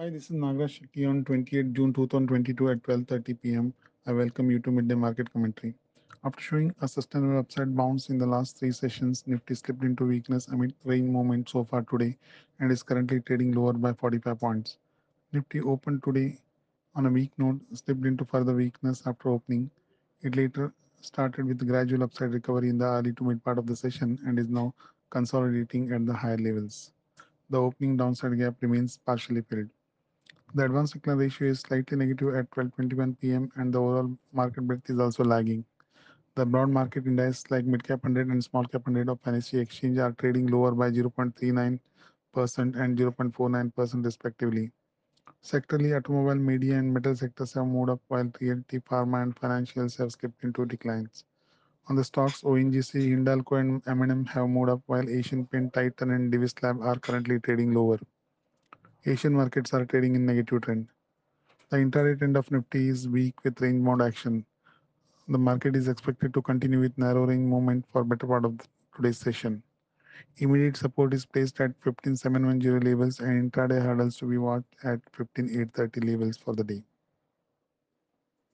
Hi, this is Nagaraj Shetti on 28 June 2022 at 12:30 p.m. I welcome you to midday market commentary. After showing a sustainable upside bounce in the last three sessions, Nifty slipped into weakness amid range movement so far today and is currently trading lower by 45 points. Nifty opened today on a weak note, slipped into further weakness after opening. It later started with gradual upside recovery in the early to mid part of the session and is now consolidating at the higher levels. The opening downside gap remains partially filled. The advanced decline ratio is slightly negative at 12:21 p.m. and the overall market breadth is also lagging. The broad market indices like mid-cap 100 and small-cap 100 of NSE exchange are trading lower by 0.39% and 0.49% respectively. Sectorally, automobile, media, and metal sectors have moved up while realty, pharma, and financials have skipped into declines. On the stocks, ONGC, Hindalco, and M&M have moved up while Asian Paint, Titan, and Divis Lab are currently trading lower. Asian markets are trading in negative trend. The intraday trend of Nifty is weak with range bound action. The market is expected to continue with narrowing movement for better part of today's session. Immediate support is placed at 15710 levels and intraday hurdles to be watched at 15830 levels for the day.